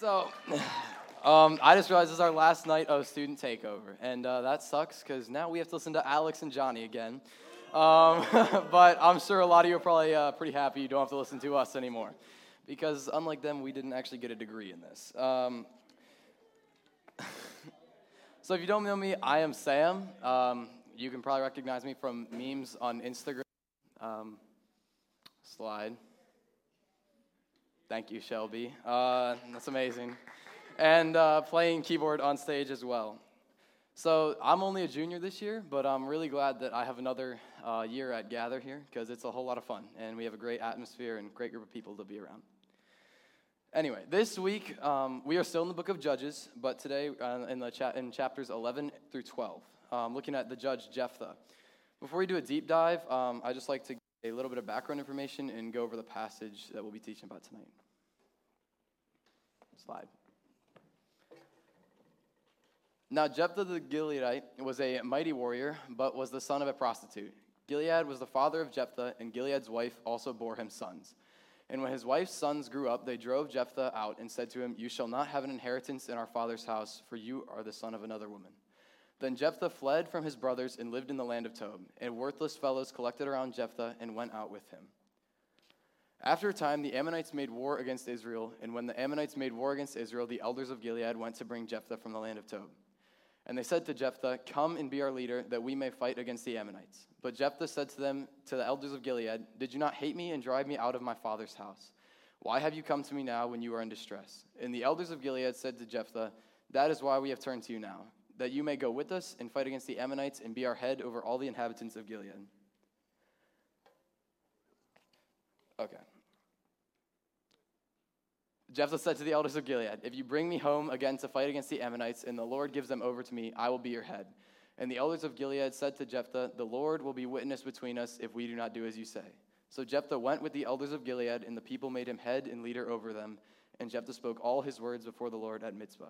So, um, I just realized this is our last night of student takeover, and uh, that sucks because now we have to listen to Alex and Johnny again. Um, but I'm sure a lot of you are probably uh, pretty happy you don't have to listen to us anymore, because unlike them, we didn't actually get a degree in this. Um, so if you don't know me, I am Sam. Um, you can probably recognize me from memes on Instagram. Um, slide. Thank you, Shelby. Uh, that's amazing. And uh, playing keyboard on stage as well. So I'm only a junior this year, but I'm really glad that I have another uh, year at Gather here because it's a whole lot of fun, and we have a great atmosphere and great group of people to be around. Anyway, this week um, we are still in the book of Judges, but today uh, in, the cha- in chapters 11 through 12, um, looking at the judge Jephthah. Before we do a deep dive, um, I just like to a little bit of background information and go over the passage that we'll be teaching about tonight. Slide. Now, Jephthah the Gileadite was a mighty warrior, but was the son of a prostitute. Gilead was the father of Jephthah, and Gilead's wife also bore him sons. And when his wife's sons grew up, they drove Jephthah out and said to him, You shall not have an inheritance in our father's house, for you are the son of another woman. Then Jephthah fled from his brothers and lived in the land of Tob, and worthless fellows collected around Jephthah and went out with him. After a time, the Ammonites made war against Israel, and when the Ammonites made war against Israel, the elders of Gilead went to bring Jephthah from the land of Tob. And they said to Jephthah, Come and be our leader, that we may fight against the Ammonites. But Jephthah said to them, to the elders of Gilead, Did you not hate me and drive me out of my father's house? Why have you come to me now when you are in distress? And the elders of Gilead said to Jephthah, That is why we have turned to you now that you may go with us and fight against the Ammonites and be our head over all the inhabitants of Gilead. Okay. Jephthah said to the elders of Gilead, If you bring me home again to fight against the Ammonites, and the Lord gives them over to me, I will be your head. And the elders of Gilead said to Jephthah, The Lord will be witness between us if we do not do as you say. So Jephthah went with the elders of Gilead, and the people made him head and leader over them. And Jephthah spoke all his words before the Lord at Mizpah.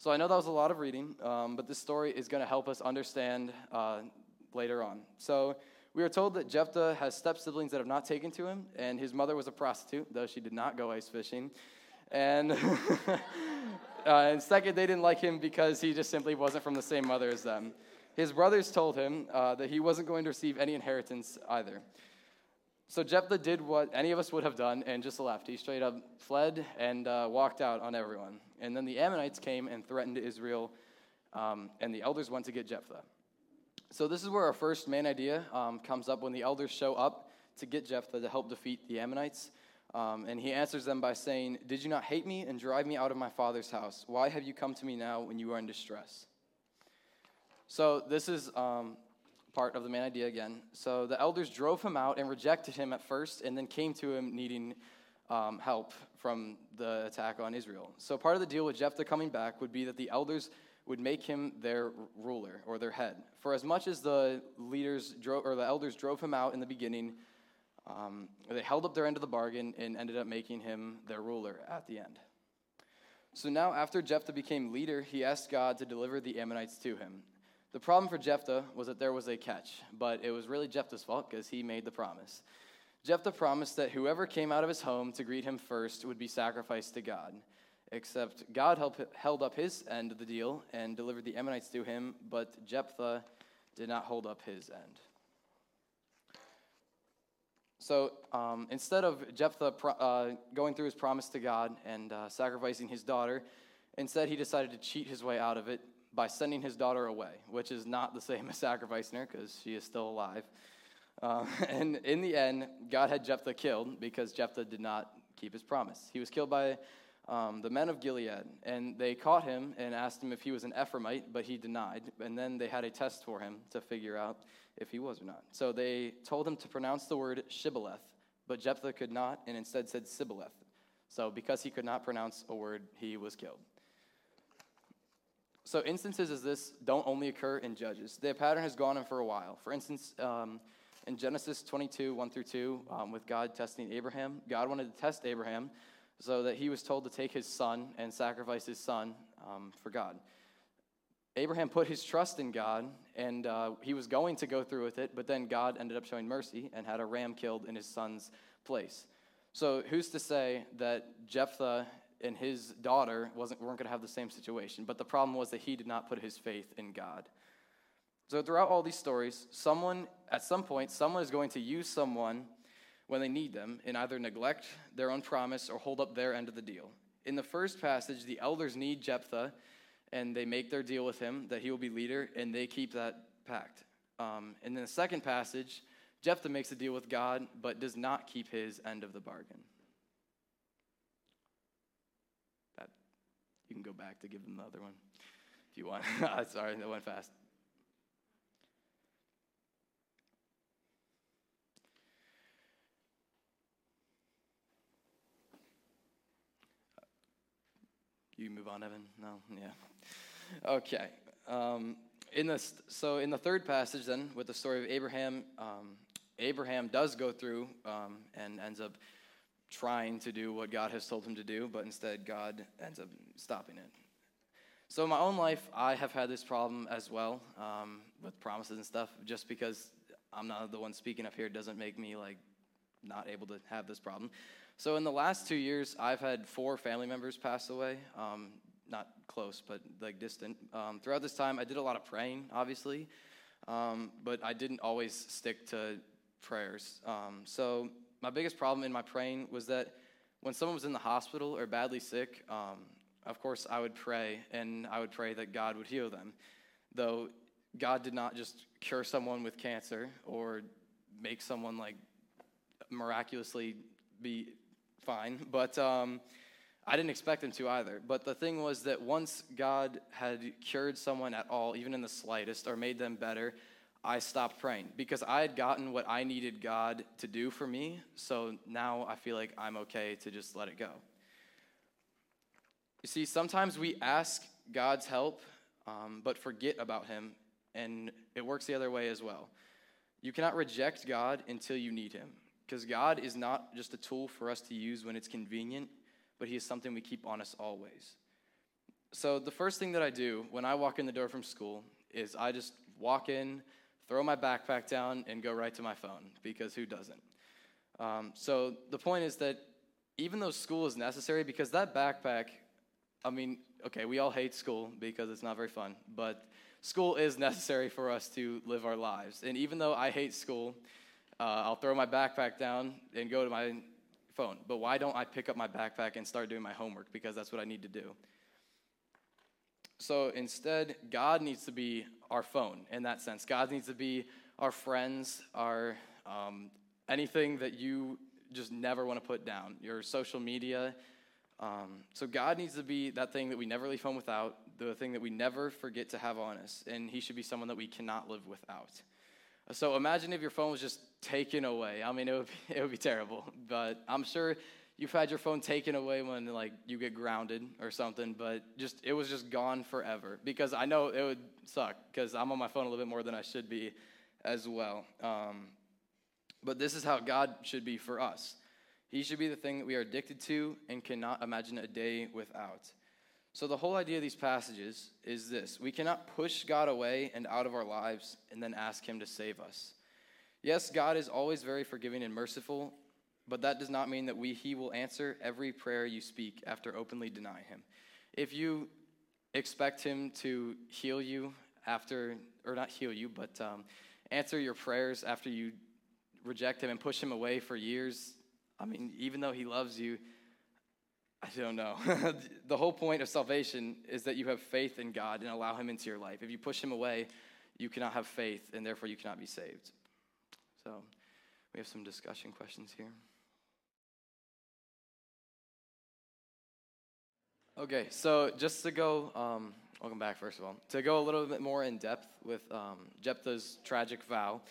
So I know that was a lot of reading, um, but this story is going to help us understand uh, later on. So we are told that Jephthah has step siblings that have not taken to him, and his mother was a prostitute, though she did not go ice fishing. And, uh, and second, they didn't like him because he just simply wasn't from the same mother as them. His brothers told him uh, that he wasn't going to receive any inheritance either. So Jephthah did what any of us would have done and just left. He straight up fled and uh, walked out on everyone. And then the Ammonites came and threatened Israel, um, and the elders went to get Jephthah. So this is where our first main idea um, comes up when the elders show up to get Jephthah to help defeat the Ammonites. Um, and he answers them by saying, Did you not hate me and drive me out of my father's house? Why have you come to me now when you are in distress? So this is um, part of the main idea again. So the elders drove him out and rejected him at first, and then came to him needing um, help from the attack on Israel. So part of the deal with Jephthah coming back would be that the elders would make him their ruler or their head. For as much as the leaders drove, or the elders drove him out in the beginning, um, they held up their end of the bargain and ended up making him their ruler at the end. So now, after Jephthah became leader, he asked God to deliver the Ammonites to him. The problem for Jephthah was that there was a catch, but it was really Jephthah's fault because he made the promise. Jephthah promised that whoever came out of his home to greet him first would be sacrificed to God. Except God held up his end of the deal and delivered the Ammonites to him, but Jephthah did not hold up his end. So um, instead of Jephthah uh, going through his promise to God and uh, sacrificing his daughter, instead he decided to cheat his way out of it by sending his daughter away, which is not the same as sacrificing her because she is still alive. Uh, and in the end, God had Jephthah killed because Jephthah did not keep his promise. He was killed by um, the men of Gilead, and they caught him and asked him if he was an Ephraimite, but he denied. And then they had a test for him to figure out if he was or not. So they told him to pronounce the word Shibboleth, but Jephthah could not, and instead said Sibboleth. So because he could not pronounce a word, he was killed. So instances as this don't only occur in Judges. The pattern has gone on for a while. For instance, um, in Genesis 22, 1 through 2, um, with God testing Abraham, God wanted to test Abraham so that he was told to take his son and sacrifice his son um, for God. Abraham put his trust in God, and uh, he was going to go through with it, but then God ended up showing mercy and had a ram killed in his son's place. So, who's to say that Jephthah and his daughter wasn't, weren't going to have the same situation. But the problem was that he did not put his faith in God. So throughout all these stories, someone, at some point, someone is going to use someone when they need them and either neglect their own promise or hold up their end of the deal. In the first passage, the elders need Jephthah and they make their deal with him that he will be leader and they keep that pact. Um, and in the second passage, Jephthah makes a deal with God but does not keep his end of the bargain. That you can go back to give them the other one if you want. Sorry, that went fast. You move on, Evan? No? Yeah. Okay. Um, in this, so in the third passage, then, with the story of Abraham, um, Abraham does go through um, and ends up trying to do what God has told him to do, but instead God ends up stopping it. So in my own life, I have had this problem as well um, with promises and stuff. Just because I'm not the one speaking up here doesn't make me like not able to have this problem. So in the last two years, I've had four family members pass away. Um, not close, but like distant. Um, throughout this time, I did a lot of praying, obviously, um, but I didn't always stick to prayers. Um, so my biggest problem in my praying was that when someone was in the hospital or badly sick, um, of course I would pray, and I would pray that God would heal them. Though God did not just cure someone with cancer or make someone like miraculously be fine, but um, I didn't expect him to either. But the thing was that once God had cured someone at all, even in the slightest, or made them better, I stopped praying because I had gotten what I needed God to do for me. So now I feel like I'm okay to just let it go. You see, sometimes we ask God's help, um, but forget about Him, and it works the other way as well. You cannot reject God until you need Him. Because God is not just a tool for us to use when it's convenient, but He is something we keep on us always. So, the first thing that I do when I walk in the door from school is I just walk in, throw my backpack down, and go right to my phone, because who doesn't? Um, so, the point is that even though school is necessary, because that backpack, I mean, okay, we all hate school because it's not very fun, but school is necessary for us to live our lives. And even though I hate school, uh, I'll throw my backpack down and go to my phone. But why don't I pick up my backpack and start doing my homework? Because that's what I need to do. So instead, God needs to be our phone in that sense. God needs to be our friends, our um, anything that you just never want to put down, your social media. Um, so God needs to be that thing that we never leave home without, the thing that we never forget to have on us, and He should be someone that we cannot live without. So imagine if your phone was just taken away. I mean, it would be, it would be terrible. But I'm sure you've had your phone taken away when like you get grounded or something. But just it was just gone forever because I know it would suck because I'm on my phone a little bit more than I should be, as well. Um, but this is how God should be for us. He should be the thing that we are addicted to and cannot imagine a day without. So, the whole idea of these passages is this we cannot push God away and out of our lives and then ask Him to save us. Yes, God is always very forgiving and merciful, but that does not mean that we, He will answer every prayer you speak after openly denying Him. If you expect Him to heal you after, or not heal you, but um, answer your prayers after you reject Him and push Him away for years, I mean, even though He loves you, I don't know. the whole point of salvation is that you have faith in God and allow Him into your life. If you push Him away, you cannot have faith, and therefore you cannot be saved. So, we have some discussion questions here. Okay, so just to go, um, welcome back, first of all. To go a little bit more in depth with um, Jephthah's tragic vow,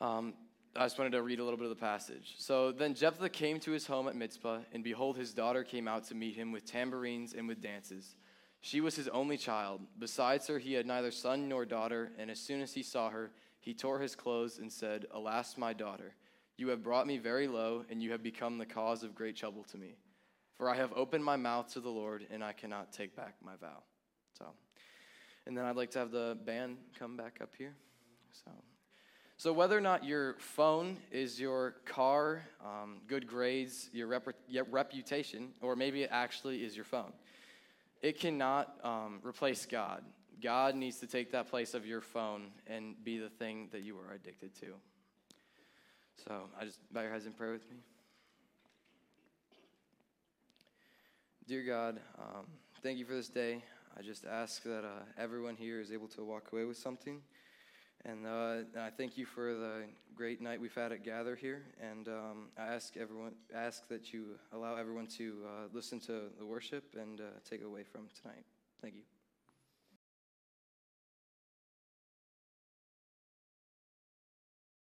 um, I just wanted to read a little bit of the passage. So then Jephthah came to his home at Mizpah, and behold, his daughter came out to meet him with tambourines and with dances. She was his only child. Besides her, he had neither son nor daughter, and as soon as he saw her, he tore his clothes and said, Alas, my daughter, you have brought me very low, and you have become the cause of great trouble to me. For I have opened my mouth to the Lord, and I cannot take back my vow. So, and then I'd like to have the band come back up here. So. So, whether or not your phone is your car, um, good grades, your, rep- your, reputation, or maybe it actually is your phone, it cannot um, replace God. God needs to take that place of your phone and be the thing that you are addicted to. So, I just bow your heads and pray with me. Dear God, um, thank you for this day. I just ask that uh, everyone here is able to walk away with something. And, uh, I thank you for the great night we've had at Gather here. And um, I ask everyone, ask that you allow everyone to uh, listen to the worship and uh, take away from tonight. Thank you.